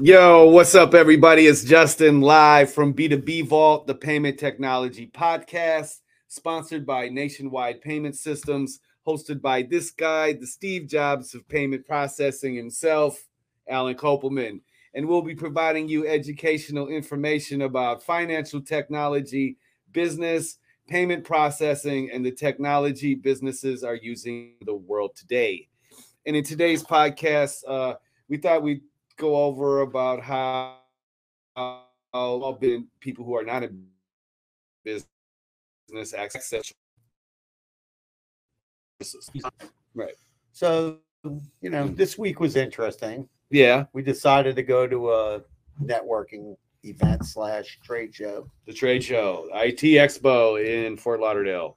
Yo, what's up, everybody? It's Justin live from B2B Vault, the payment technology podcast, sponsored by Nationwide Payment Systems, hosted by this guy, the Steve Jobs of payment processing himself, Alan Kopelman. And we'll be providing you educational information about financial technology, business, payment processing, and the technology businesses are using the world today. And in today's podcast, uh, we thought we'd go over about how, how been people who are not in business access. Right. So, you know, mm. this week was interesting. Yeah, We decided to go to a networking event slash trade show. the trade show, IT Expo in Fort Lauderdale.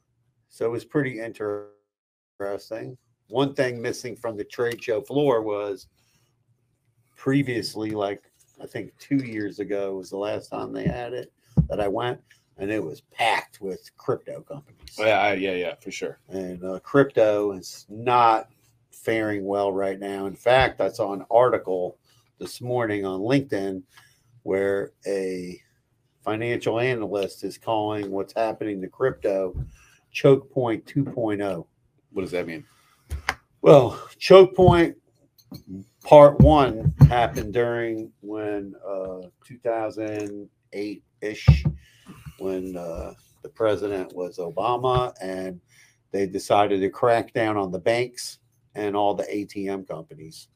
So it was pretty interesting. One thing missing from the trade show floor was previously, like I think two years ago was the last time they had it that I went, and it was packed with crypto companies. Yeah, I- yeah, yeah, for sure. and uh, crypto is not faring well right now. In fact, I saw an article this morning on LinkedIn where a financial analyst is calling what's happening to crypto choke point 2.0. What does that mean? Well, choke point part one happened during when uh, 2008 ish, when uh, the president was Obama, and they decided to crack down on the banks and all the ATM companies.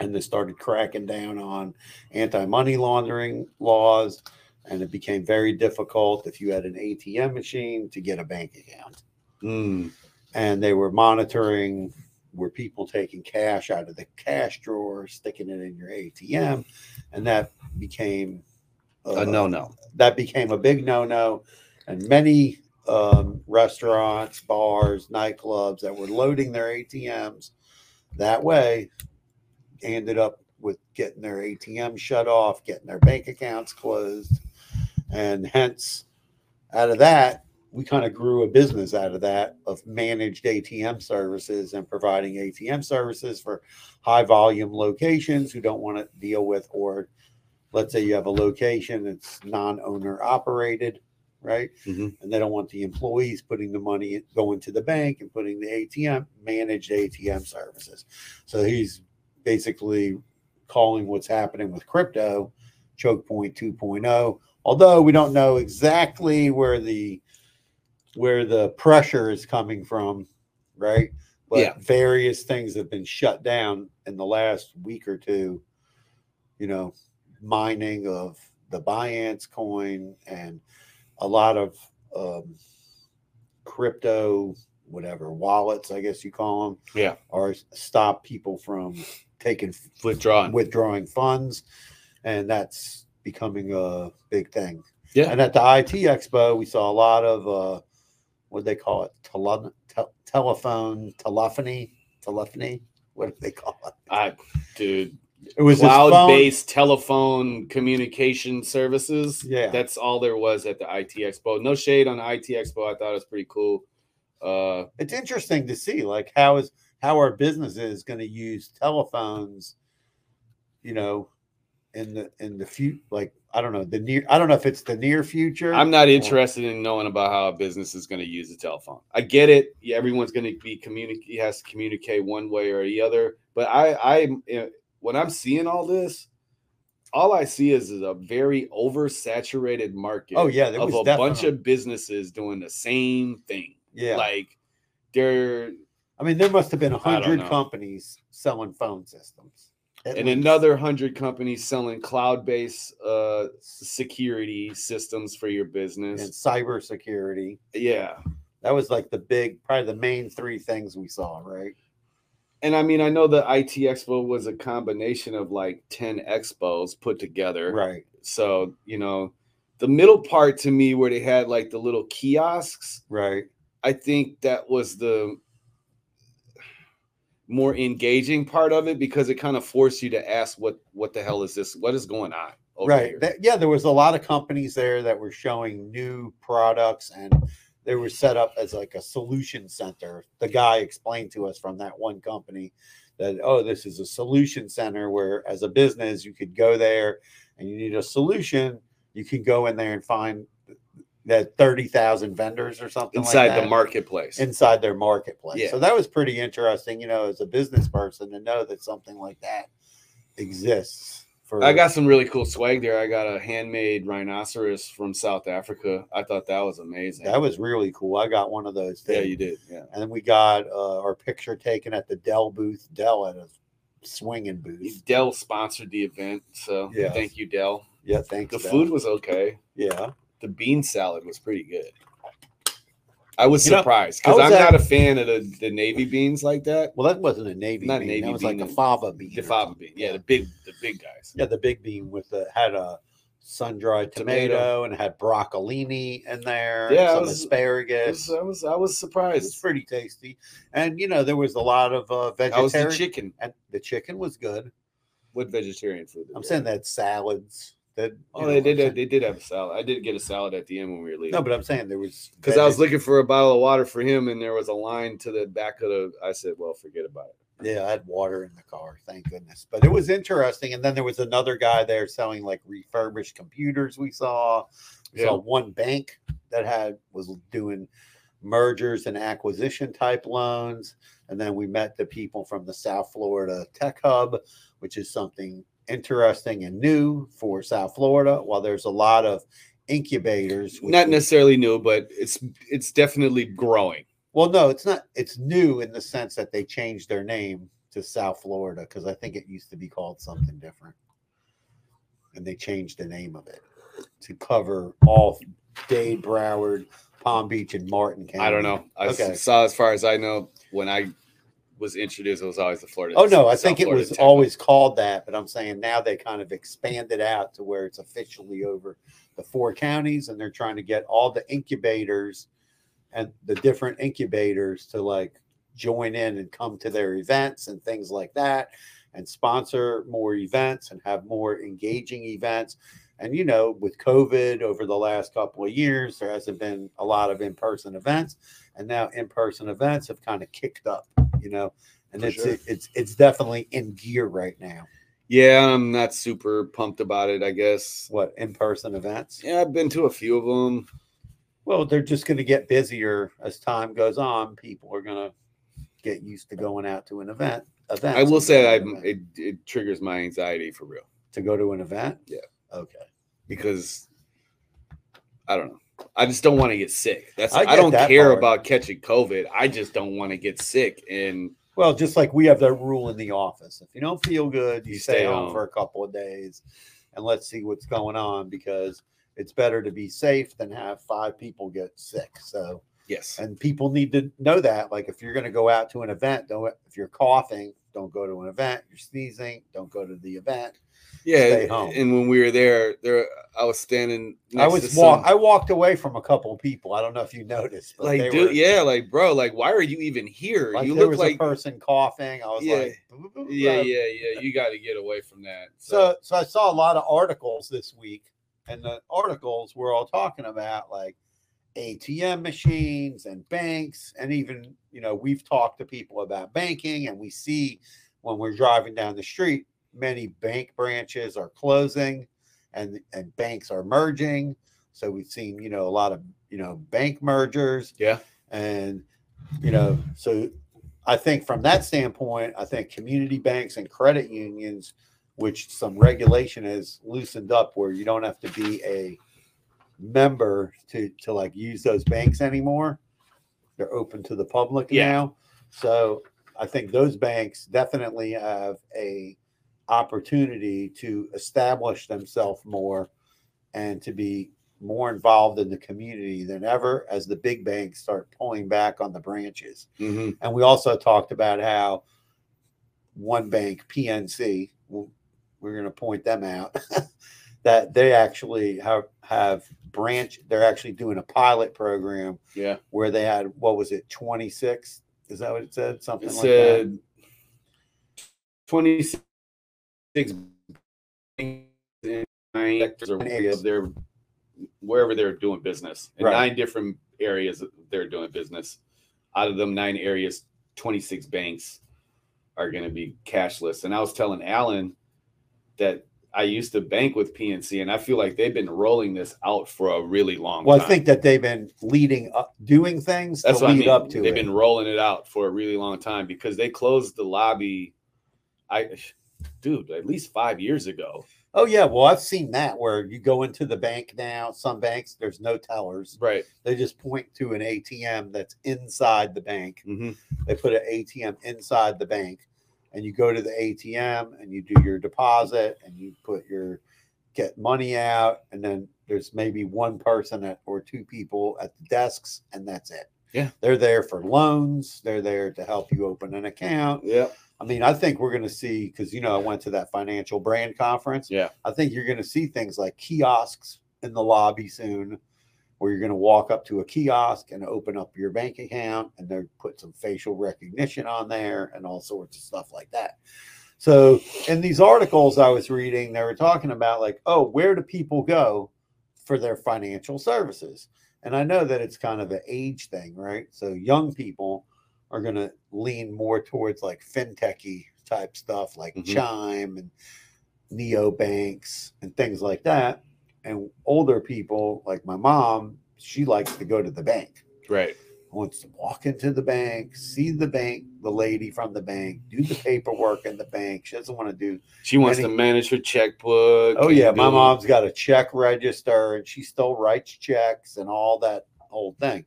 And they started cracking down on anti money laundering laws. And it became very difficult if you had an ATM machine to get a bank account Mm, and they were monitoring were people taking cash out of the cash drawer, sticking it in your ATM, and that became a no, no. That became a big no-no, and many um, restaurants, bars, nightclubs that were loading their ATMs that way ended up with getting their ATM shut off, getting their bank accounts closed, and hence out of that we kind of grew a business out of that of managed ATM services and providing ATM services for high volume locations who don't want to deal with, or let's say you have a location that's non owner operated, right? Mhm. And they don't want the employees putting the money going to the bank and putting the ATM managed ATM services. So he's basically calling what's happening with crypto choke point 2.0 although we don't know exactly where the where the pressure is coming from, right? But Yeah. various things have been shut down in the last week or two. You know, mining of the Binance coin and a lot of um, crypto, whatever wallets, I guess you call them, Yeah. are stop people from taking Withdrawing. withdrawing funds, and that's becoming a big thing. Yeah. And at the IT Expo, we saw a lot of uh, what do they call it? Tele- tel- telephone telephony, telephony. What do they call it? I, dude, It was cloud-based telephone communication services. Yeah. that's all there was at the IT Expo. No shade on the IT Expo. I thought it was pretty cool. Uh, It's interesting to see, like how is how our business is going to use telephones, you know, in the in the future. Like I don't know the near. I don't know if it's the near future. I'm not or- interested in knowing about how a business is going to use a telephone. I get it. Yeah, everyone's going to be communicate has to communicate one way or the other. But I, I, eh, when I'm seeing all this, all I see is, is a very oversaturated market. Oh, yeah, there of was a bunch of businesses doing the same thing. Yeah. like they're I mean, there must have been a hundred companies selling phone systems. At and least. another hundred companies selling cloud-based uh, security systems for your business and cybersecurity. Yeah. That was like the big, probably the main three things we saw, right? And I mean, I know the IT Expo was a combination of like 10 expos put together. Right. So, you know, the middle part to me where they had like the little kiosks, Right. I think that was the more engaging part of it because it kind of forced you to ask what what the hell is this? What is going on over right. here? That- yeah, there was a lot of companies there that were showing new products and they were set up as like a solution center. The guy explained to us from that one company that oh this is a solution center where as a business you could go there and you need a solution you can go in there and find that 30,000 vendors or something inside like the marketplace. inside their marketplace. Yeah. So that was pretty interesting, you know, as a business person to know that something like that exists. For I got some really cool swag there. I got a handmade rhinoceros from South Africa. I thought that was amazing. that was really cool. I got one of those. yeah, you did. Yeah. And then we got uh, our picture taken at the Dell booth. Dell at a swinging booth. Dell sponsored the event, so Yes. thank you, Dell. Yeah, thanks. The Dell. food was okay. Yeah. The bean salad was pretty good. I was You know, surprised I because was I'm at- not a fan of the, the navy beans like that. Well, that wasn't a navy Not bean. navy that was like bean, a fava bean. The or fava something. bean, yeah, the big, the big guys. Yeah, the big bean with the had a sun dried tomato, Tomato. and it had broccolini in there. Yeah, and some was- asparagus. was- I was, I was surprised. It's surprised. pretty tasty, and you know there was a lot of uh, How was the chicken? and the chicken was good. What vegetarian food? did I'm saying that salads. That Oh, know they did. Have, they did have a salad. I did get a salad at the end when we were leaving. No, but I'm saying there was because I was looking for a bottle of water for him, and there was a line to the back of the. I said, "Well, forget about it." Yeah, I had water in the car, thank goodness. But it was interesting. And then there was another guy there selling like refurbished computers. We saw, we saw Yeah. one bank that had was doing mergers and acquisition type loans. And then we met the people from the South Florida Tech Hub, which is something interesting and new for South Florida. While there's a lot of incubators, Not necessarily new, but it's it's definitely growing. Well, no, it's not. It's new in the sense that they changed their name to South Florida because I think it used to be called something different, and they changed the name of it to cover all Dade, Broward, Palm Beach, and Martin County. I don't know. I Okay. saw as far as I know when I was introduced, it was always the Florida. Oh no, I South think it Florida was Hub. always called that, but I'm saying now they kind of expanded out to where it's officially over the four counties, and they're trying to get all the incubators and the different incubators to like join in and come to their events and things like that, and sponsor more events and have more engaging events. And you know, with COVID over the last couple of years, there hasn't been a lot of in-person events, and now in-person events have kind of kicked up. You know, and For it's sure. it's it's definitely in gear right now. Yeah, I'm not super pumped about it. I guess. What in-person events? Yeah, I've been to a few of them. Well, they're just going to get busier as time goes on. People are going to get used to going out to an event. Event. I will say, I it, it triggers my anxiety for real to go to an event. Yeah. Okay. because I don't know. I just don't want to get sick. That's I I, don't care part. about catching COVID. I just don't want to get sick. And Well, just like we have that rule in the office. If you don't feel good, you, You stay, stay home home. for a couple of days and let's see what's going on because it's better to be safe than have five people get sick. So, yes, and people need to know that. Like, if you're going to go out to an event, don't, if you're coughing, don't go to an event. You're sneezing, don't go to the event. Yeah. And when we were there, there I was standing. Next I was some- walk, I walked away from a couple of people. I don't know if you noticed, like, dude, were- yeah, like, bro, like, why are you even here? like you look like, a person coughing. I was Yeah. like, yeah, yeah, yeah. You got to get away from that. So, so I saw a lot of articles this week, and the articles were all talking about like ATM machines and banks, and even you know we've talked to people about banking, and we see when we're driving down the street, many bank branches are closing, and and banks are merging. So we've seen you know a lot of you know bank mergers, yeah, and you know so i think from that standpoint i think community banks and credit unions which some regulation has loosened up where you don't have to be a member to to like use those banks anymore they're open to the public Yeah. now so i think those banks definitely have a opportunity to establish themselves more and to be more involved in the community than ever as the big banks start pulling back on the branches. hmm And we also talked about how one bank, PNC, we're going to point them out, that they actually have, have branch, they're actually doing a pilot program yeah. where they had, what was it, 26? Is that what it said? Something It like that. Said twenty six sectors or Areas. of their wherever they're doing business. In Right. nine different areas they're doing business. Out of them nine areas, twenty six banks are going to be cashless. And I was telling Alan that I used to bank with PNC, and I feel like they've been rolling this out for a really long Well, time. I think that they've been leading up, doing things that's to what I lead mean. up to They've it. been rolling it out for a really long time because they closed the lobby. I, dude, at least five years ago. oh yeah, well I've seen that where you go into the bank now. Some banks there's no tellers; Right. they just point to an ATM that's inside the bank. hmm They put an ATM inside the bank, and you go to the ATM and you do your deposit and you put your get money out, and then there's maybe one person at, or two people at the desks, and that's it. Yeah. they're there for loans. They're there to help you open an account. Yeah. I mean, I think we're going to see because you know I went to that financial brand conference. Yeah. I think you're going to see things like kiosks in the lobby soon, where you're going to walk up to a kiosk and open up your bank account, and they're put some facial recognition on there and all sorts of stuff like that. So, in these articles I was reading, they were talking about like, oh, where do people go for their financial services? And I know that it's kind of an age thing, right? So, young people are going to lean more towards like fintechy type stuff like Mhm. Chime and neobanks and things like that. And older people like my mom, she likes to go to the bank. Right. Wants to walk into the bank, see the bank, the lady from the bank, do the paperwork in the bank. She doesn't want to do. She wants Many- to manage her checkbook. Oh yeah, my do- mom's got a check register and she still writes checks and all that whole thing.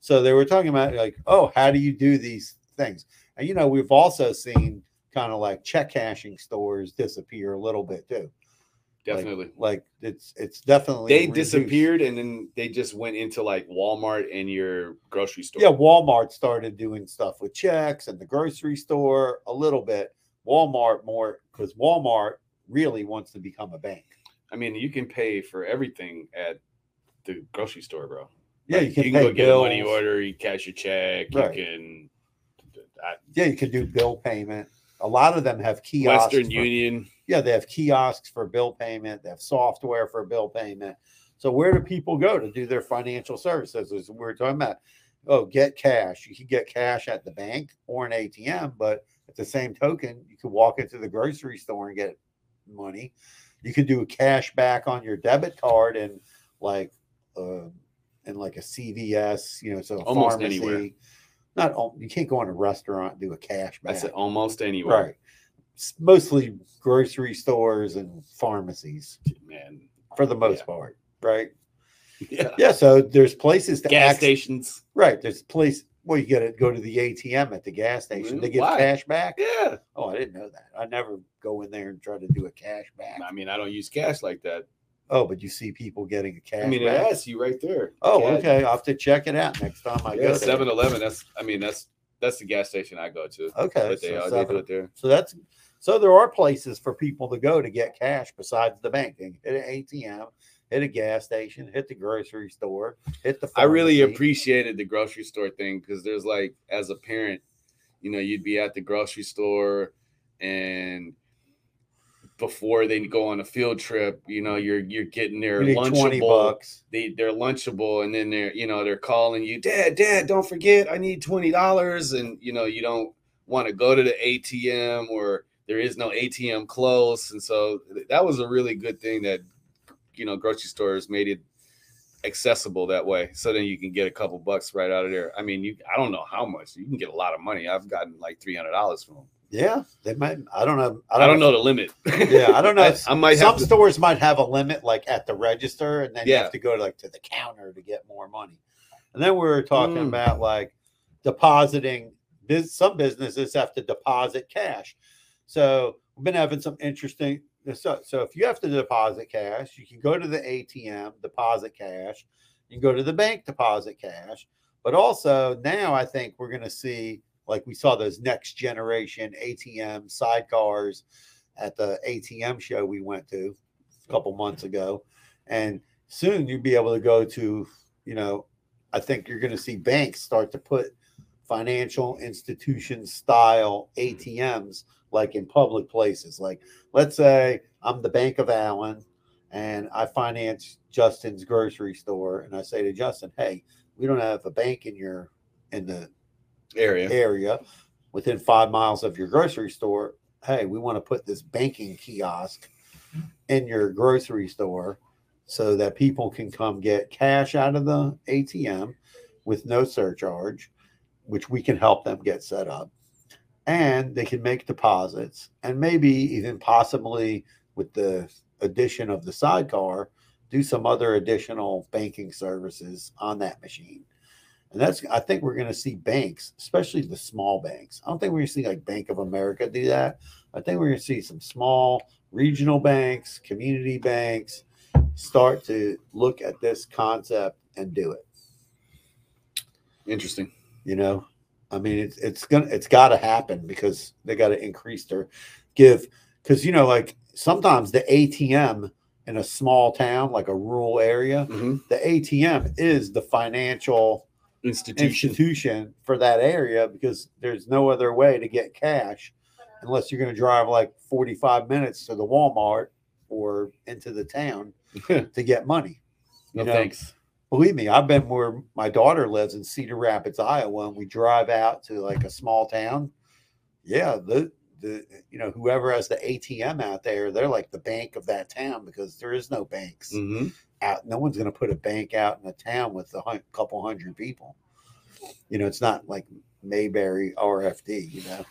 So they were talking about like, oh, how do you do these things? And you know, we've also seen kind of like check cashing stores disappear a little bit too. Like- definitely. Like, it's it's definitely they reduced. disappeared and then they just went into like Walmart and your grocery store. Yeah, Walmart started doing stuff with checks and the grocery store a little bit. Walmart more because Walmart really wants to become a bank. I mean, you can pay for everything at the grocery store, bro. Yeah, you can, you pay go get a money order, you cash your check, Right. you can. I, Yeah, you can do bill payment. A lot of them have kiosks. Western for- Union. Yeah, they have kiosks for bill payment. They have software for bill payment. So where do people go to do their financial services? As we were talking about, oh, get cash. You can get cash at the bank or an ATM, but at the same token, you could walk into the grocery store and get money. You can do a cash back on your debit card and like uh, in like a CVS, you know, so a Almost pharmacy. anywhere. Not all, you can't go in a restaurant and do a cash I back. said almost anywhere. Right. S- Mostly grocery stores and pharmacies Man. for the most Yeah. part, right? Yeah. Yeah. So there's places to Gas act- stations. Right. There's a place. Well, you got to go to the ATM at the gas station. Really? They give Why? cash back. Yeah. Oh, I didn't know that. I never go in there and try to do a cash back. I mean, I don't use cash like that. Oh, but you see people getting a cash I mean, it back. asks you right there. Oh, Cash. okay. I'll have to check it out next time I Yeah, go. 7 Eleven. That's, I mean, that's, that's the gas station I go to. Okay. But they, so uh, they do it there. So that's so there are places for people to go to get cash besides the bank. They hit an ATM, hit a gas station, hit the grocery store, hit the. I really appreciated the grocery store thing because there's like, as a parent, you know, you'd be at the grocery store and before they go on a field trip, you know, you're you're getting their You lunchable. bucks. They they're lunchable, and then they're you know they're calling you, Dad, Dad, don't forget, I need twenty dollars, and you know you don't want to go to the ATM or there is no ATM close, and so that was a really good thing that you know grocery stores made it accessible that way so then you can get a couple bucks right out of there i mean you i don't know how much you can get a lot of money i've gotten like $300 from them Yeah, they might. I don't know. i don't know the limit Yeah, I don't know. I, I might Some have to, stores might have a limit, like at the register, and then you have to go like to the counter to get more money. And then we were talking Mm. about like depositing. Some businesses have to deposit cash. So we've been having some interesting. So, so if you have to deposit cash, you can go to the ATM, deposit cash. You can go to the bank, deposit cash. But also now, I think we're going to see like we saw those next generation ATM sidecars at the ATM show we went to a couple months ago. And soon you'll be able to go to, you know, I think you're going to see banks start to put financial institution style ATMs like in public places. Like, let's say I'm the Bank of Alan and I finance Justin's grocery store. And I say to Justin, hey, we don't have a bank in your, in the area area. within five miles of your grocery store, hey, we want to put this banking kiosk in your grocery store so that people can come get cash out of the ATM with no surcharge, which we can help them get set up. And they can make deposits and maybe even possibly with the addition of the sidecar, do some other additional banking services on that machine. And that's, I think we're going to see banks, especially the small banks. I don't think we're going to see like Bank of America do that. I think we're going to see some small regional banks, community banks start to look at this concept and do it. Interesting. You know, I mean, it's it's gonna it's got to happen because they got to increase their give because you know, like sometimes the ATM in a small town, like a rural area, Mhm. the ATM is the financial Institution. institution for that area because there's no other way to get cash unless you're going to drive like 45 minutes to the Walmart or into the town to get money. no know, thanks. Believe me, I've been where my daughter lives in Cedar Rapids, Iowa, and we drive out to like a small town. Yeah, the the you know whoever has the ATM out there, they're like the bank of that town because there is no banks hmm out. No one's going to put a bank out in a town with a hun- couple hundred people. You know, it's not like Mayberry RFD, you know.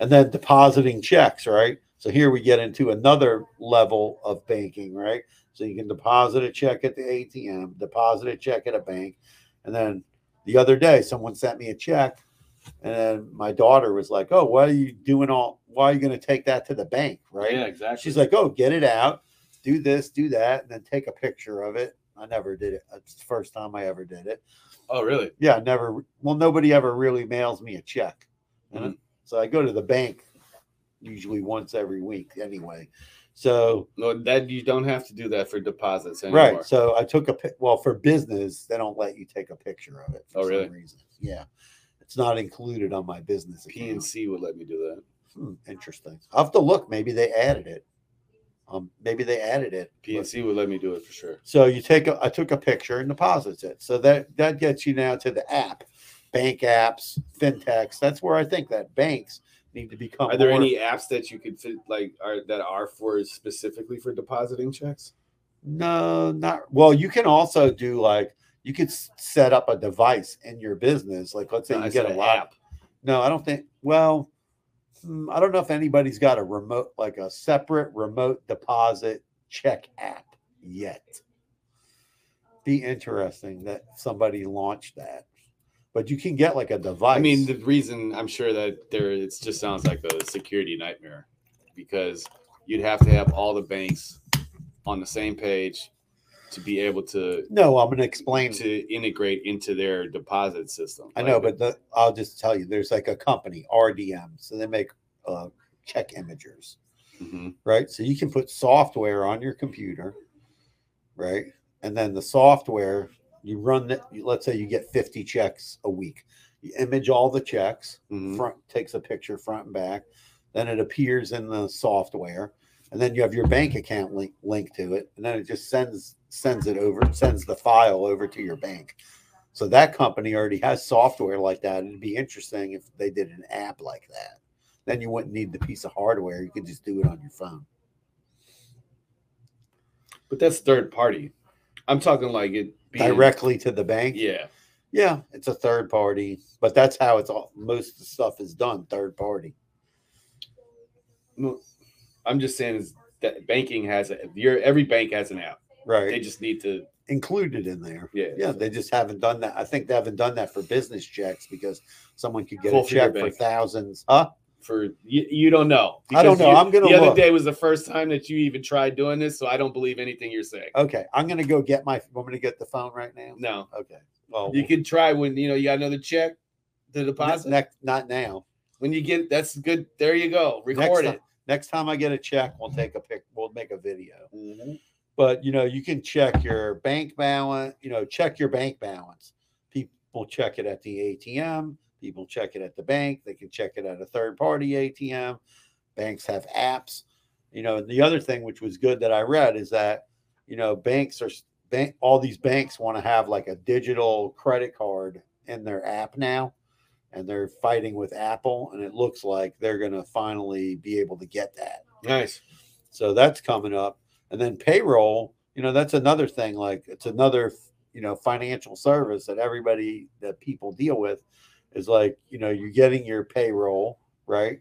And then depositing checks, right? So here we get into another level of banking, right? So you can deposit a check at the ATM, deposit a check at a bank. And then the other day, someone sent me a check, and then my daughter was like, Oh, why are you doing all, why are you going to take that to the bank, right? Yeah, exactly. She's like, "Oh, get it out, do this, do that, and then take a picture of it." I never did it. It's the first time I ever did it. oh, really? Yeah, I never. Well, nobody ever really mails me a check, and Mhm. so I go to the bank usually once every week anyway. So No, that you don't have to do that for deposits anymore. right, so I took a pic. Well, for business, they don't let you take a picture of it. For Oh, some really? Reason. Yeah, it's not included on my business. account. PNC would let me do that. Hmm, interesting. I'll have to look. Maybe they added it. Um, maybe they added it. PNC would let me do it for sure. So you take a, I took a picture and deposits it. So that that gets you now to the app, bank apps, fintechs. That's where I think that banks need to become. Are there more- any apps that you could fit like are that are for specifically for depositing checks? No, not well. You can also do like you could set up a device in your business. Like let's say No, you I get a app. No, I don't think. Well, Mm, I don't know if anybody's got a remote, like a separate remote deposit check app yet. Be interesting that somebody launched that, but you can get like a device. I mean, the reason I'm sure that there it just sounds like a security nightmare because you'd have to have all the banks on the same page to be able to no, I'm going to explain. to integrate into their deposit system. I know, but the, I'll just tell you, there's like a company, RDM, so they make uh, check imagers. Mhm. right? So you can put software on your computer, right? And then the software, you run that. Let's say you get 50 checks a week. You image all the checks, Mhm. front takes a picture front and back. Then it appears in the software, and then you have your bank account link linked to it, and then it just sends sends it over, sends the file over to your bank. So that company already has software like that. It'd be interesting if they did an app like that. Then you wouldn't need the piece of hardware. You could just do it on your phone. But that's third party. I'm talking like it being, directly to the bank. Yeah. Yeah, it's a third party, but that's how it's all. Most of the stuff is done third party. I'm just saying is that banking has a your every bank has an app. They just need to included in there. yeah. Yeah, they just haven't done that. I think they haven't done that for business checks because someone could get Full a check for bank. thousands. Huh? for you, you don't know. I don't know. you- I'm gonna The other day was the first time that you even tried doing this, so I don't believe anything you're saying. Okay, I'm gonna go get my. I'm gonna get the phone right now? No, Okay. Well, you can try when you know you got another check to deposit. next, not now. when you get that's good. There you go. Next Record time, it. next time I get a check, we'll take a pic. We'll make a video. Mhm. But you know you can check your bank balance you know check your bank balance people check it at the atm people check it at the bank they can check it at a third party atm banks have apps you know the other thing which was good that i read is that you know banks are bank all these banks want to have like a digital credit card in their app now and they're fighting with Apple, and it looks like they're going to finally be able to get that. Nice. So that's coming up. And then payroll, you know, that's another thing. Like it's another, you know, financial service that everybody that people deal with is like, you know, you're getting your payroll, right?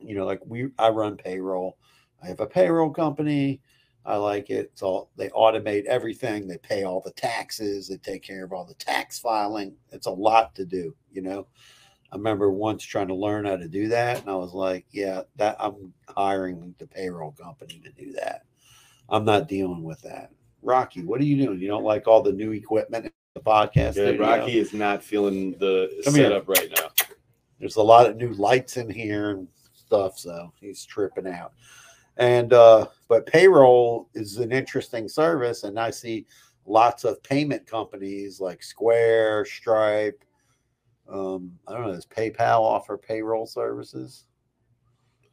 You know, like we I run payroll. I have a payroll company. I like it. It's all they automate everything. They pay all the taxes. They take care of all the tax filing. It's a lot to do, you know. I remember once trying to learn how to do that, and I was like, "Yeah, that I'm hiring the payroll company to do that. I'm not dealing with that." Rocky, what are you doing? You don't like all the new equipment in the podcast? Yeah, studio? Rocky is not feeling the Come here. setup right now. There's a lot of new lights in here and stuff, so he's tripping out. And uh, but payroll is an interesting service, and I see lots of payment companies like Square, Stripe. Um, I don't know, does PayPal offer payroll services?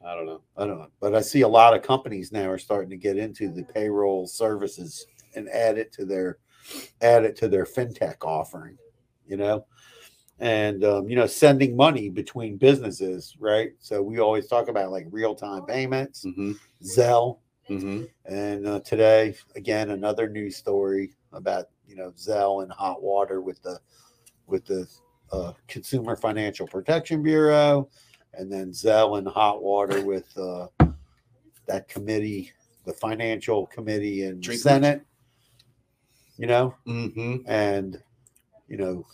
I don't know. I don't know, but I see a lot of companies now are starting to get into the payroll services and add it to their add it to their fintech offering, you know, and um, you know, sending money between businesses, right? So we always talk about like real time payments, Mm-hmm. Zelle, Mm-hmm. and uh, today again another news story about you know Zelle and hot water with the with the uh, Consumer Financial Protection Bureau, and then Zelle and hot water with uh, that committee, the Financial Committee and Drink Senate. You know, Mm-hmm. and you know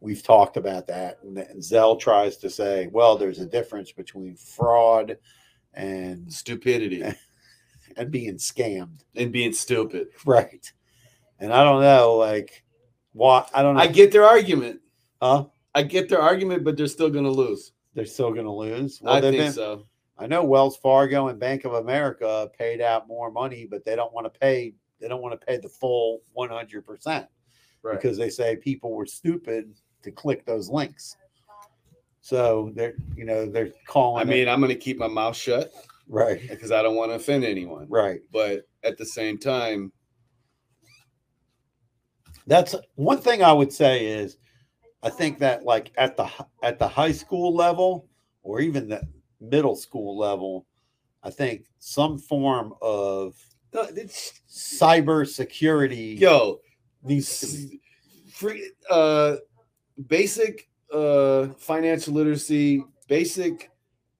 we've talked about that, and, and Zelle tries to say, well, there's a difference between fraud and Stupidity and being scammed. and being stupid. Right. And I don't know, like, why? I don't know. I get their argument. huh? I get their argument, but they're still going to lose. They're still going to lose. I think been- so. I know Wells Fargo and Bank of America paid out more money, but they don't want to pay. They don't want to pay the full one hundred percent because they say people were stupid to click those links. So they're, you know, they're calling. I it- mean, I'm going to keep my mouth shut right, because I don't want to offend anyone. right. But at the same time, That's one thing I would say is I think that like at the at the high school level or even the middle school level, I think some form of it's- cyber security yo, these free, uh, basic uh, financial literacy, basic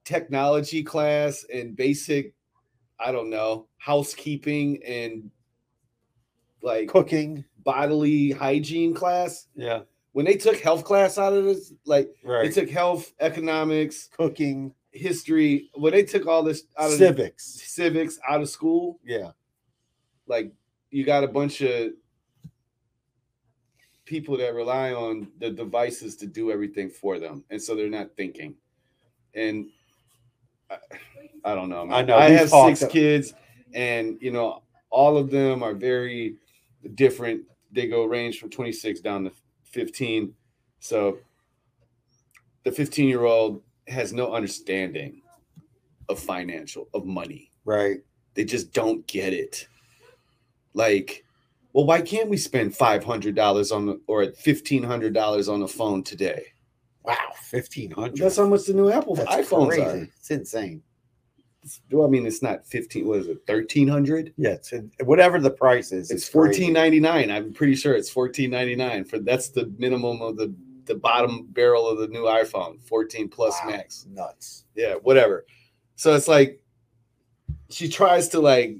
technology class, and basic, I don't know, housekeeping and like cooking. bodily hygiene class. Yeah, When they took health class out of this, like right. they took health, economics, cooking, history. When they took all this out of civics. civics out of school, Yeah, like you got a bunch of people that rely on the devices to do everything for them, and so they're not thinking. And I, I don't know. Man. I know, I we've six of- kids, and you know, all of them are very different. They go range from 26 down to 15. So the 15 year old has no understanding of financial of money right. they just don't get it. Like, well, why can't we spend five hundred dollars on the, or fifteen hundred dollars on the phone today? Wow, fifteen hundred. That's how much the new Apple iPhones are. It's insane. Well, I mean, it's not fifteen. What is it? Thirteen hundred? Yeah, it's whatever the price is. It's crazy. fourteen ninety nine. I'm pretty sure it's fourteen ninety nine for that's the minimum of the the bottom barrel of the new iPhone, fourteen plus Wow, max. Nuts. yeah, whatever. So it's like she tries to like,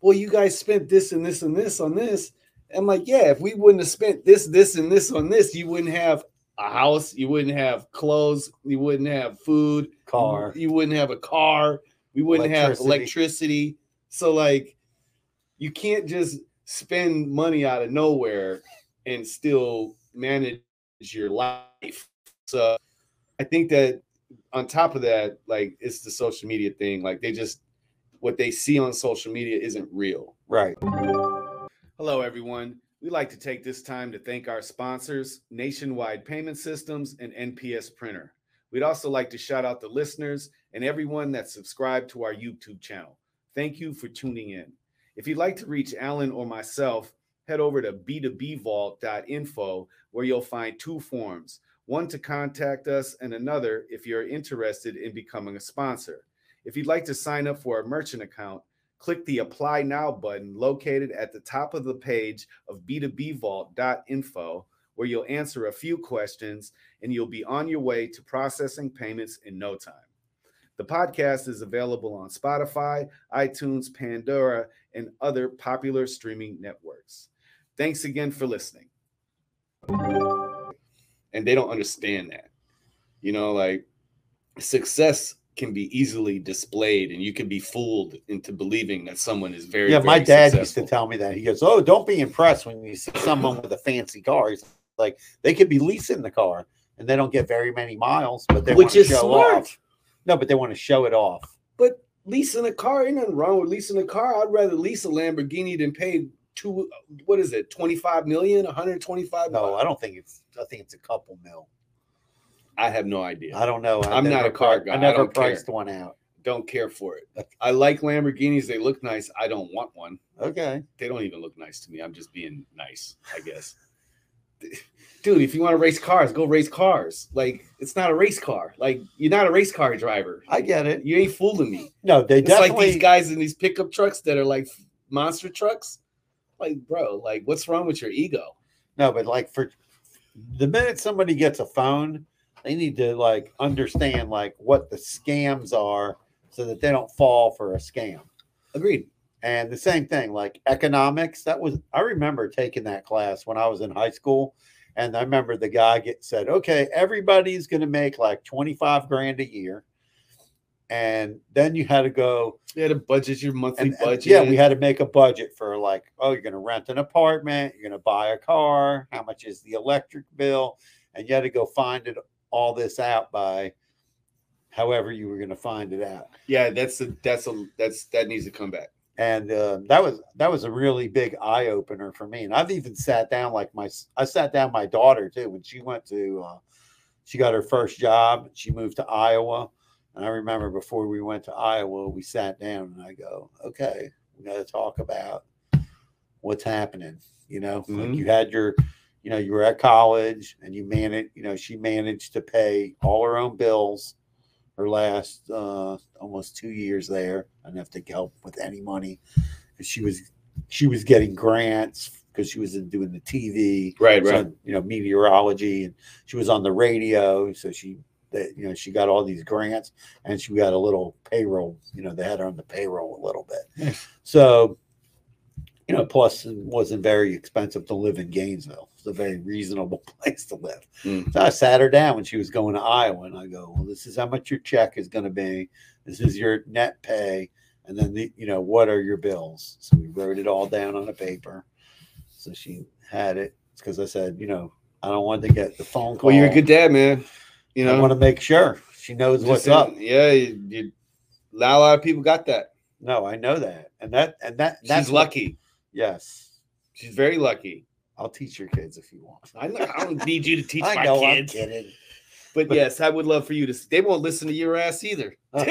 well, you guys spent this and this and this on this. I'm like, yeah, if we wouldn't have spent this, this, and this on this, you wouldn't have a house, you wouldn't have clothes, you wouldn't have food, Car. you wouldn't have a car, we wouldn't have Electricity. electricity. So like, you can't just spend money out of nowhere and still manage your life. So I think that on top of that, like it's the social media thing. Like they just what they see on social media isn't real. Right. Hello, everyone. We'd like to take this time to thank our sponsors, Nationwide Payment Systems and NPS Printer. We'd also like to shout out the listeners and everyone that's subscribed to our YouTube channel. Thank you for tuning in. If you'd like to reach Alan or myself, head over to b2bvault.info where you'll find two forms one to contact us, and another if you're interested in becoming a sponsor. If you'd like to sign up for a merchant account, click the Apply Now button located at the top of the page of b2bvault.info, where you'll answer a few questions and you'll be on your way to processing payments in no time. The podcast is available on Spotify, iTunes, Pandora, and other popular streaming networks. Thanks again for listening. And they don't understand that. You know, like success can be easily displayed and you can be fooled into believing that someone is very yeah, my very dad successful. used to tell me that. He goes, "Oh, don't be impressed when you see someone with a fancy car. He's like they could be leasing the car and they don't get very many miles, but they which is show smart off. No, but they want to show it off. but leasing a car ain't nothing wrong with leasing a car i'd rather lease a lamborghini than pay two what is it 25 million 125 No, I don't think it's. I think it's a couple mil. i have no idea I don't know. I I'm not a car guy. I I never care. priced one out. don't care for it i like lamborghinis they look nice i don't want one Okay. they don't even look nice to me i'm just being nice i guess dude if you want to race cars go race cars like it's not a race car like you're not a race car driver I get it. you ain't fooling me No, they it's definitely. like these guys in these pickup trucks that are like monster trucks like bro like what's wrong with your ego No, but like for the minute somebody gets a phone, they need to like understand like what the scams are so that they don't fall for a scam. agreed And the same thing, like economics, that was I remember taking that class when I was in high school. And I remember the guy get said, okay, everybody's gonna make like 25 grand a year. And then you had to go you had to budget your monthly and, and, budget yeah, we had to make a budget for like, oh, you're going to rent an apartment, you're going to buy a car, how much is the electric bill, and you had to go find it all this out by however you were going to find it out. yeah that's a that's a that's that needs to come back And uh, that was that was a really big eye opener for me. And I've even sat down like my I sat down my daughter too when she went to uh, she got her first job. She moved to Iowa. And I remember before we went to Iowa, we sat down and I go, okay, we got to talk about what's happening. You know, Mhm. like you had your, you know, you were at college and you managed, you know, she managed to pay all her own bills her last uh, almost two years there. I didn't have to help with any money. Because she was she was getting grants because she was in doing the TV right so, you know meteorology and she was on the radio. So she that you know she got all these grants and she got a little payroll you know they had her on the payroll a little bit. So you know plus it wasn't very expensive to live in gainesville. It's a very reasonable place to live. Mm. so i sat her down when she was going to iowa and i go well this is how much your check is going to be. This is your net pay and then the, you know what are your bills? So we wrote it all down on a paper. So she had it. Because i said you know i don't want to get the phone call well you're a good dad man. You know, i want to make sure. She knows what's up. yeah you, you a lot of people got that. No i know that. And that and that that's she's what- lucky yes she's very lucky i'll teach your kids if you want I, know, I don't need you to teach I my know kids i'm kidding but, but- yes i would love for you to they won't listen to your ass either what's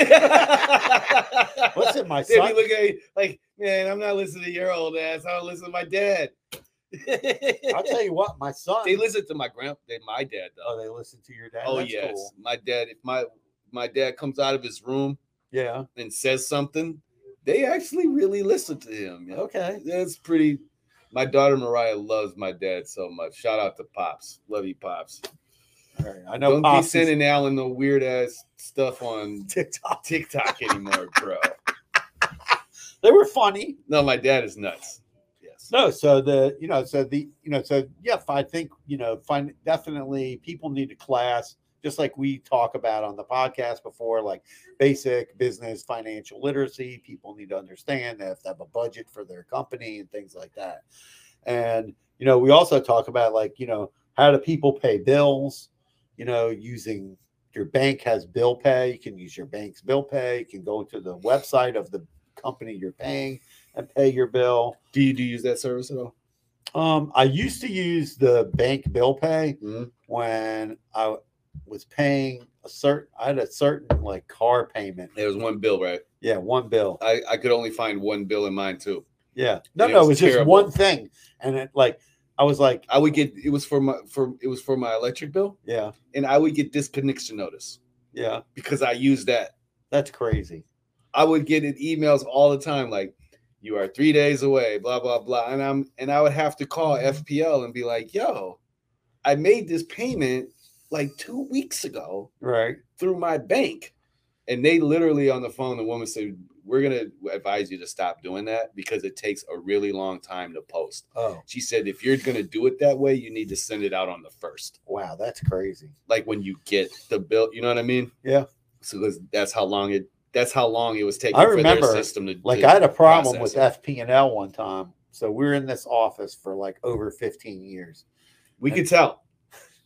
it my son? They'd be looking at you like, man, I'm not listening to your old ass. I don't listen to my dad. i'll tell you what my son They listen to my grand, they, my dad though. oh they listen to your dad oh That's yes, cool. my dad. If my my dad comes out of his room yeah and says something, they actually really listen to him. okay That's pretty. My daughter Mariah loves my dad so much. Shout out to Pops. Love you, Pops. all right i know Don't Pops be is sending Alan the weird ass stuff on tiktok TikTok anymore, bro. they were funny No, my dad is nuts. Yes. No, so the you know, so the you know, so yeah, I think you know, find definitely people need a class, just like we talk about on the podcast before, like basic business financial literacy. People need to understand they have to have a budget for their company and things like that. And you know, we also talk about like you know, how do people pay bills? You know, using your bank has bill pay. You can use your bank's bill pay. You can go to the website of the company you're paying and pay your bill. Do you do you use that service at all? Um, I used to use the bank bill pay Mhm. when I was paying a certain. I had a certain like car payment. There was one bill, right? Yeah, one bill. I, I could only find one bill in mine too. Yeah, no, And it no, was it was just terrible. one thing, and it like I was like, I would get it was for my for it was for my electric bill, yeah, and I would get disconnection notice yeah, because I use that. that's crazy. I would get it emails all the time, like you are three days away, blah blah blah, and I'm and I would have to call mm-hmm. FPL and be like, "Yo, I made this payment like two weeks ago Right. through my bank," and they literally on the phone, the woman said, "We're gonna advise you to stop doing that because it takes a really long time to post." Oh, She said, "If you're gonna do it that way, you need to send it out on the first, wow, that's crazy. like when you get the bill. You know what I mean?" Yeah. So that's- how long it. That's how long it was taking I for remember, their system to Like to I had a problem with. FP and L one time. So we were in this office for like over 15 years. We could tell.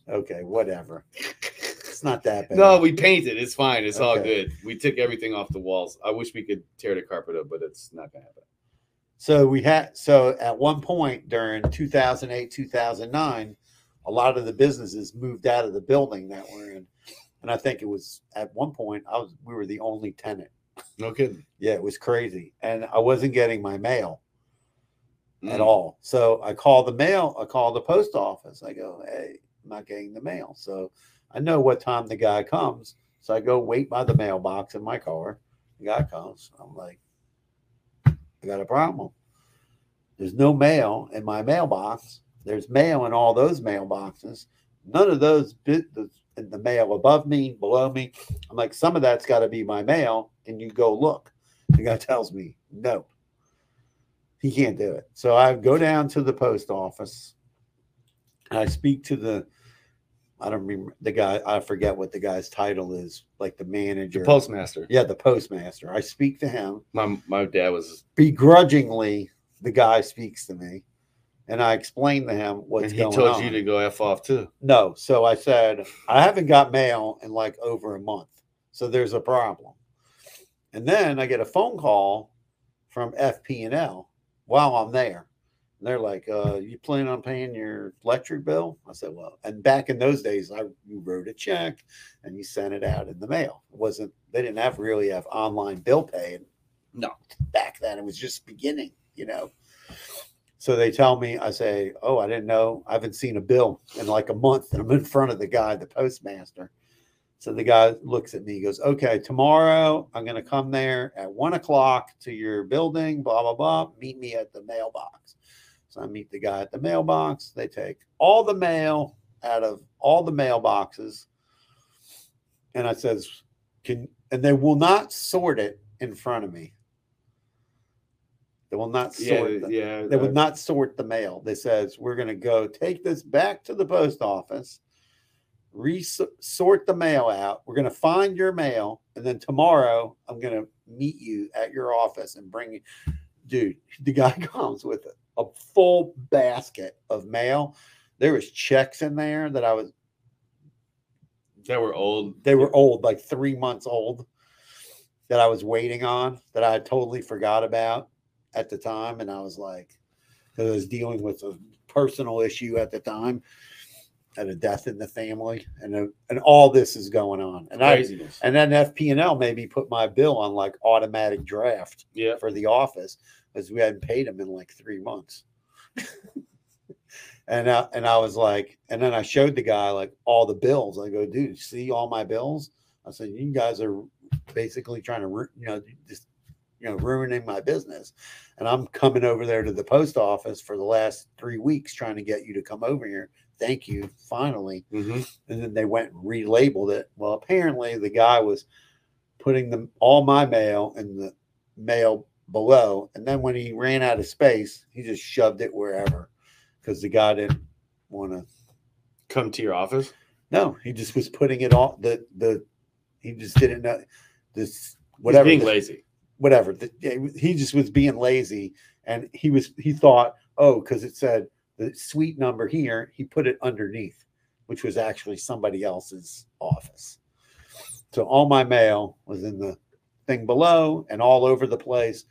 Okay, whatever. It's not that bad. No, we painted. It's fine. It's all Okay. good. We took everything off the walls. I wish we could tear the carpet up, but it's not gonna happen. So we had so at one point during 2008, 2009, a lot of the businesses moved out of the building that we're in. And I think it was at one point I was we were the only tenant. No kidding. Yeah, it was crazy. And I wasn't getting my mail at Mm. all. So I call the mail, I call the post office. I go, Hey, I'm not getting the mail. So I know what time the guy comes. So I go wait by the mailbox in my car. The guy comes. I'm like, I got a problem. There's no mail in my mailbox. There's mail in all those mailboxes. None of those bit the, the mail above me, below me. I'm like, some of that's got to be my mail. Can you go look? The guy tells me, no, he can't do it. So I go down to the post office. I speak to the, I don't remember the guy. I forget what the guy's title is, like the manager. The postmaster. yeah, the postmaster. I speak to him My my dad was begrudgingly the guy speaks to me and i explain to him what's and he going told on you to go F off too. no so i said i haven't got mail in like over a month so there's a problem and then i get a phone call from fp&l while i'm there and they're like uh you plan on paying your electric bill? I said well and back in those days i you wrote a check and you sent it out in the mail. It wasn't they didn't have really have online bill pay No. back then it was just beginning you know? So they tell me i say oh i didn't know. I haven't seen a bill in like a month and i'm in front of the guy the postmaster. So the guy looks at me he goes okay tomorrow i'm going to come there at one o'clock to your building blah blah blah. Meet me at the mailbox so i meet the guy at the mailbox they take all the mail out of all the mailboxes and i says can and they will not sort it in front of me they will not Yeah, sort the, yeah. they uh, would not sort the mail. They says we're going to go take this back to the post office, re-sort the mail out. We're going to find your mail, and then tomorrow I'm going to meet you at your office and bring you. Dude, the guy comes with a, a full basket of mail. There was checks in there that I was. that were old. They were old, like three months old, that I was waiting on that I totally forgot about at the time, and I was like, 'cause I was dealing with a personal issue at the time, and a death in the family, and and all this is going on, and I Craziness. and then FP&L maybe put my bill on like automatic draft yeah. for the office because we hadn't paid him in like three months. and I, and I was like, and then I showed the guy like all the bills. I go, dude, see all my bills? I said, you guys are basically trying to, you know, just you know, ruining my business. And I'm coming over there to the post office for the last three weeks trying to get you to come over here. Thank you, finally hmm and then they went and relabeled it. Well, apparently the guy was putting them all my mail in the mail below, and then when he ran out of space, he just shoved it wherever because the guy didn't want to. Come to your office. No, he just was putting it all the the. He just didn't know this Whatever. whatever being the- lazy. whatever. The, he just was being lazy, and he was he thought, oh, because it said the suite number here, he put it underneath, which was actually somebody else's office. So all my mail was in the thing below and all over the place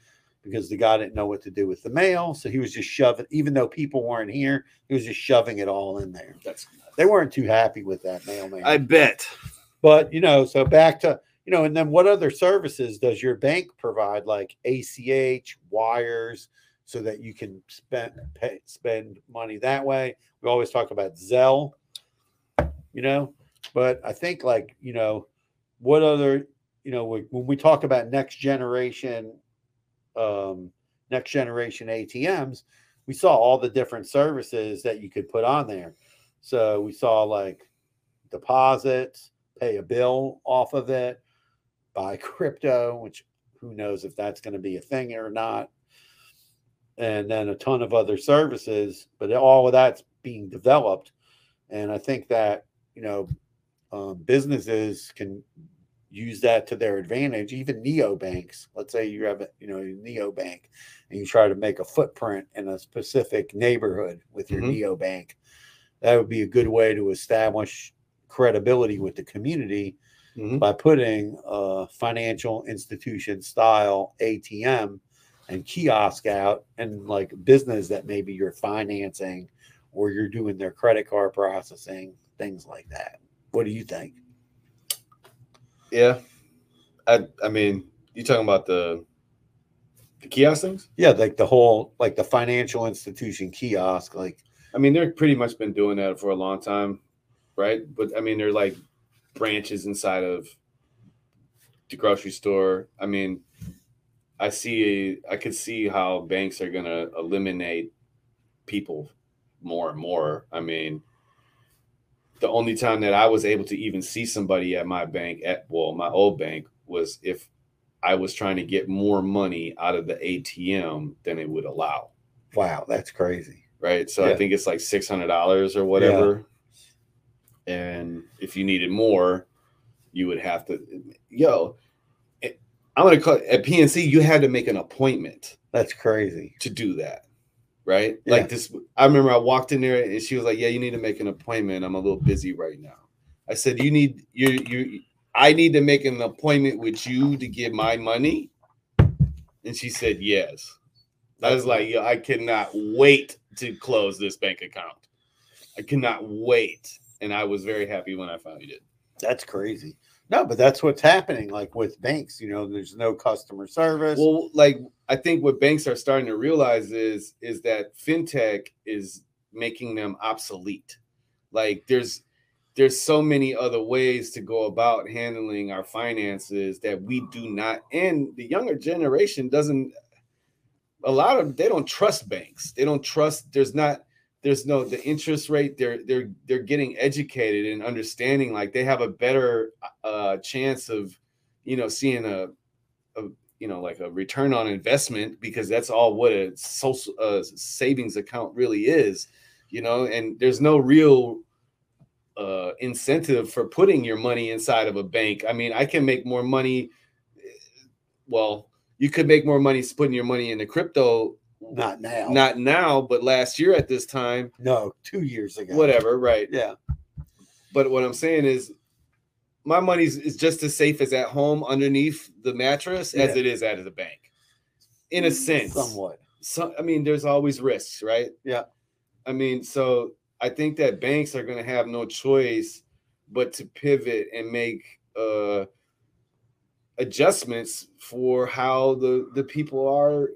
because the guy didn't know what to do with the mail. So he was just shoving, even though people weren't here, he was just shoving it all in there. That's. They weren't too happy with that mailman. I bet. But you know, so back to you know, and then what other services does your bank provide, like ACH, wires, so that you can spend pay, spend money that way. We always talk about Zelle, you know, but I think like you know, what other you know when when we talk about next generation, um, next generation ATMs, we saw all the different services that you could put on there. So we saw like deposits, pay a bill off of it, buy crypto, which who knows if that's going to be a thing or not. And then a ton of other services, but all of that's being developed. And I think that, you know, um, businesses can use that to their advantage. Even neobanks, let's say you have a, you know, a neobank and you try to make a footprint in a specific neighborhood with your Mhm. neobank. That would be a good way to establish credibility with the community Mhm. by putting a financial institution style ATM and kiosk out and like business that maybe you're financing or you're doing their credit card processing, things like that. What do you think? Yeah. I I mean, you talking about the the kiosk things? Yeah, like the whole like the financial institution kiosk, like I mean, they're pretty much been doing that for a long time, right? But I mean, they're like branches inside of the grocery store. I mean, I see, I could see how banks are going to eliminate people more and more. I mean, the only time that I was able to even see somebody at my bank, at well, my old bank, was if I was trying to get more money out of the ATM than it would allow wow, that's crazy. right? So I think it's like six hundred dollars or whatever. And if you needed more, you would have to. Yo, eh, I'm gonna call at PNC. You had to make an appointment That's crazy. to do that, right? Yeah. Like this. I remember I walked in there and she was like, "Yeah, you need to make an appointment. I'm a little busy right now." I said, "You need you you." I need to make an appointment with you to get my money. And she said, Yes. I was like, yo, I cannot wait to close this bank account. I cannot wait. And I was very happy when I finally did. That's crazy. No, but that's what's happening. Like with banks, you know, there's no customer service. Well, like I think what banks are starting to realize is is that fintech is making them obsolete. Like there's there's so many other ways to go about handling our finances that we do not and the younger generation doesn't a lot of they don't trust banks. They don't trust there's not there's no the interest rate they're they're they're getting educated and understanding like they have a better uh chance of you know seeing a you know like a return on investment because that's all what a social uh, savings account really is you know and there's no real uh incentive for putting your money inside of a bank. I mean i can make more money well you could make more money putting your money into crypto not now. not now but last year at this time no, two years ago. whatever right Yeah. but what i'm saying is my money is just as safe as at home underneath the mattress as Yeah. it is at the bank in a sense Somewhat. so I mean, there's always risks, right? Yeah. I mean, so I think that banks are going to have no choice but to pivot and make uh, adjustments for how the the people are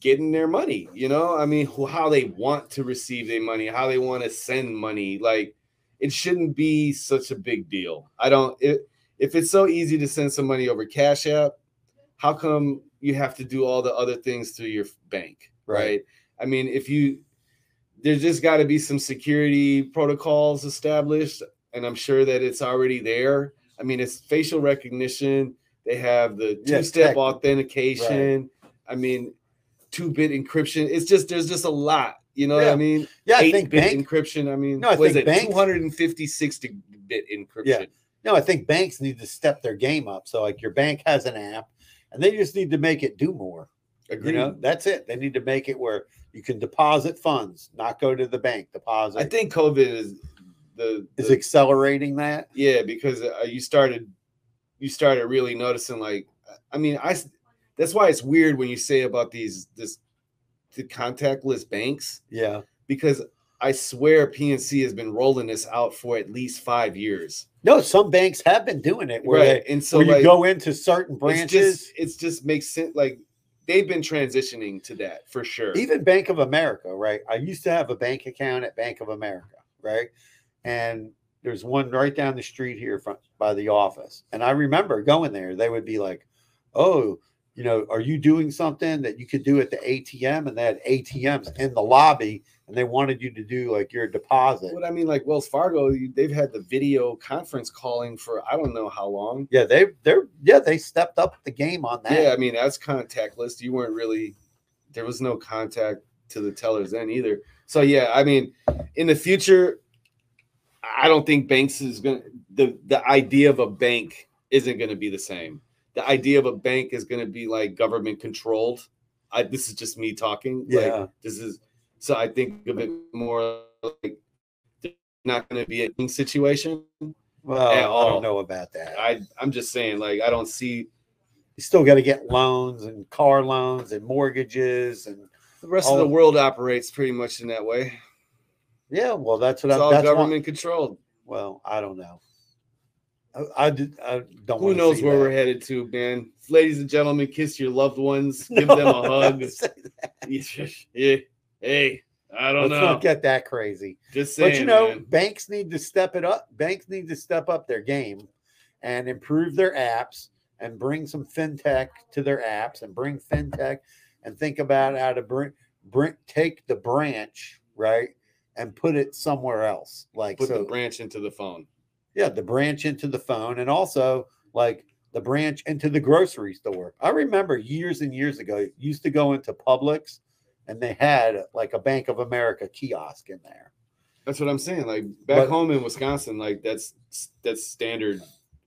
getting their money. You know, I mean, who- how they want to receive their money, how they want to send money. Like, it shouldn't be such a big deal. I don't. It, if it's so easy to send some money over Cash App, how come you have to do all the other things through your bank? Right. right? I mean, if you there's just got to be some security protocols established, and I'm sure that it's already there. I mean, it's facial recognition. They have the two-step tech- authentication. I mean, two-bit encryption. It's just there's just a lot. You know what I mean? Yeah, I think bank. encryption. I mean, No, I is think it? banks- 256 bit encryption. Yeah. No, I think banks need to step their game up. So, like, your bank has an app, and they just need to make it do more. Agreed. You know, that's it. They need to make it where you can deposit funds, not go to the bank. Deposit I think COVID is the, is the accelerating that. yeah because uh, you started you started really noticing like i mean i that's why it's weird when you say about these this the contactless banks Yeah. because i swear pnc has been rolling this out for at least five years No, some banks have been doing it where, right they, and so where you go into certain it's branches. just it's just makes sense like they've been transitioning to that for sure. even Bank of America, right? I used to have a bank account at Bank of America, right? And there's one right down the street here from by the office. And I remember going there, they would be like, Oh, you know, are you doing something that you could do at the ATM? And they had ATMs in the lobby and they wanted you to do like your deposit. What I mean, like Wells Fargo, they've had the video conference calling for I don't know how long. Yeah, they they're yeah, they stepped up the game on that. Yeah, I mean that's contactless. You weren't really there was no contact to the tellers then either. So yeah, I mean, in the future, I don't think banks is gonna the the idea of a bank isn't gonna be the same. The idea of a bank is gonna be like government controlled. I this is just me talking. Like, Yeah. this is so I think of it more like not gonna be a situation. Well, I don't know about that. I I'm just saying, like I don't see you still got to get loans and car loans and mortgages and the rest of the world operates pretty much in that way. yeah. Well, that's what It's I'm. all That's why- government controlled. Well, I don't know. I, I, did- I don't. Who knows where that. we're headed to, man? Ladies and gentlemen, kiss your loved ones, give them a hug. don't say that. yeah. Hey, I don't Let's know. not get that crazy. Just saying, but you know, man. banks need to step it up. Banks need to step up their game and improve their apps and bring some fintech to their apps and bring fintech and think about how to bring bring take the branch right and put it somewhere else. Like put so, the branch into the phone. Yeah, the branch into the phone and also like the branch into the grocery store. I remember years and years ago, used to go into Publix and they had like a Bank of America kiosk in there. That's what I'm saying. Like back But- home in Wisconsin, like that's that's standard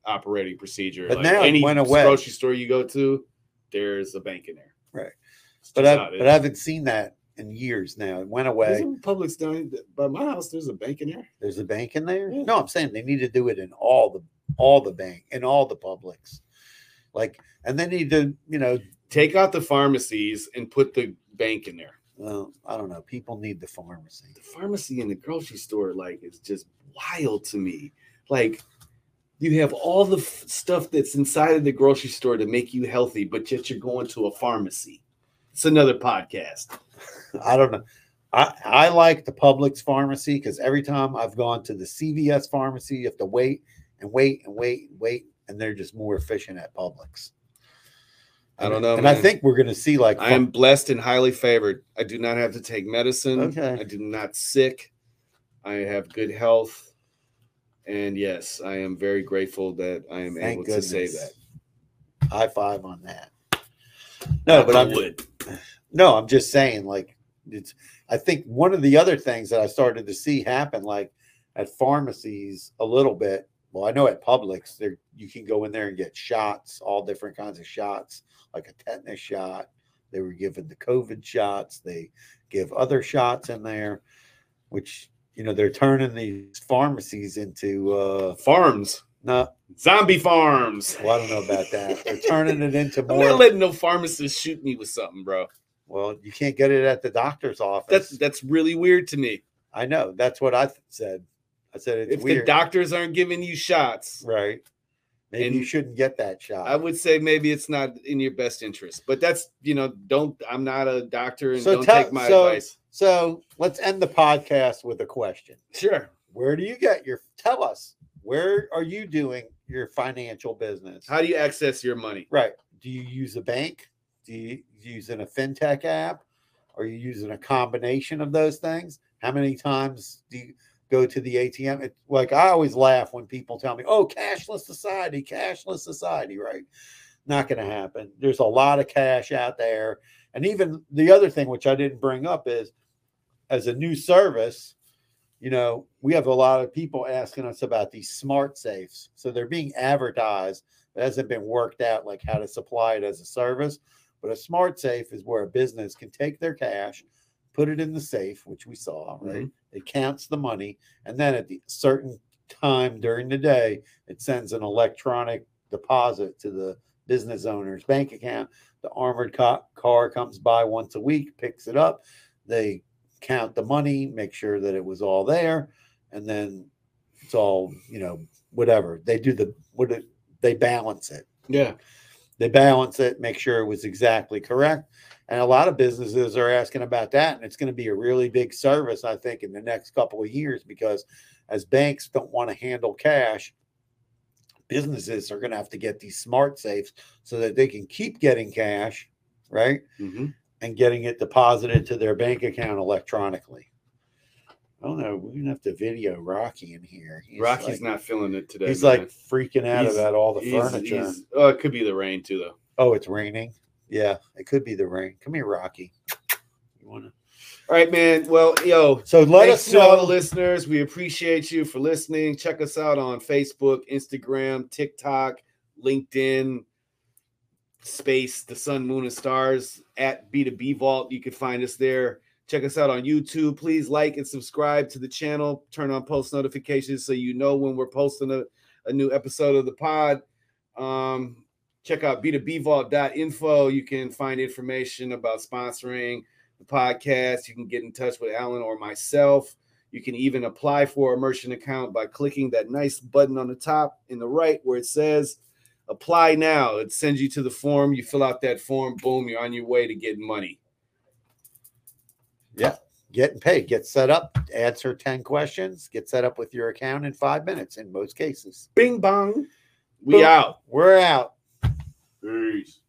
operating procedure. But like now any went away. grocery store you go to, there's a bank in there. Right. It's But I but. I haven't seen that in years now. It went away. Isn't Publix down by my house? There's a bank in there. There's a bank in there. Yeah. No, I'm saying they need to do it in all the all the bank in all the Publix. Like, and they need to, you know, Take out the pharmacies and put the bank in there. well, I don't know. People need the pharmacy. the pharmacy in the grocery store like is just wild to me like you have all the f- stuff that's inside of the grocery store to make you healthy but yet you're going to a pharmacy it's another podcast I don't know. I, I like the Publix pharmacy because every time I've gone to the CVS pharmacy, you have to wait and wait and wait and wait, and they're just more efficient at Publix. I don't know, And I think we're going to see like i am blessed and highly favored i do not have to take medicine Okay. i do not sick i have good health and yes i am very grateful that i am Thank able to say that high five on that. No, but I would No, I'm just saying, like, it's. I think one of the other things that I started to see happen, like at pharmacies, a little bit. Well, I know at Publix, there you can go in there and get shots, all different kinds of shots, like a tetanus shot. They were given the COVID shots. They give other shots in there, which you know they're turning these pharmacies into. uh farms No, zombie farms well, I don't know about that. They're turning it into I'm not letting no pharmacist shoot me with something, bro. Well, you can't get it at the doctor's office. That's that's really weird to me. I know. That's what I th- said. I said it's if the doctors aren't giving you shots, right. Maybe And you shouldn't get that shot. I would say maybe it's not in your best interest. But that's you know, don't I'm not a doctor and So don't tell- take my so- advice. so let's end the podcast with a question. Sure. Where do you get your tell us where are you doing your financial business? How do you access your money? right. Do you use a bank? Do you using a fintech app? Are you using a combination of those things? How many times do you go to the ATM? It's like I always laugh when people tell me, "Oh, cashless society, cashless society," right? Not going to happen. There's a lot of cash out there. And even the other thing which I didn't bring up is as a new service, you know, we have a lot of people asking us about these smart safes. So they're being advertised. It hasn't been worked out like how to supply it as a service. But a smart safe is where a business can take their cash, put it in the safe, which we saw, mm-hmm. right? It counts the money, and then at the certain time during the day, it sends an electronic deposit to the business owner's bank account. The armored ca- car comes by once a week, picks it up. They count the money, make sure that it was all there, and then it's all you know, whatever they do. The what it, they balance it. Yeah. They balance it, make sure it was exactly correct. And a lot of businesses are asking about that. And it's going to be a really big service, I think, in the next couple of years because as banks don't want to handle cash, businesses are going to have to get these smart safes so that they can keep getting cash, right? Mhm. And getting it deposited to their bank account electronically. I don't know. We're gonna have to video Rocky in here. He's Rocky's like, not feeling it today. He's man. like freaking out He's- about all the He's- furniture. he's- oh, it could be the rain too, though. Oh, it's raining. Yeah, it could be the rain. Come here, Rocky. You wanna? All right, man. Well, yo, So let us to all the listeners. We appreciate you for listening. Check us out on Facebook, Instagram, TikTok, LinkedIn, Space, the Sun, Moon, and Stars at B2B Vault. You can find us there. Check us out on YouTube. Please like and subscribe to the channel. Turn on post notifications so you know when we're posting a, a new episode of the pod. Um, check out b2bvault.info. You can find information about sponsoring the podcast. You can get in touch with Alan or myself. You can even apply for a merchant account by clicking that nice button on the top in the right where it says apply now. It sends you to the form. You fill out that form. Boom, you're on your way to getting money. Getting paid. Get set up. Answer ten questions. Get set up with your account in five minutes. In most cases, Bing bong. We Boom. out. we're out. Peace.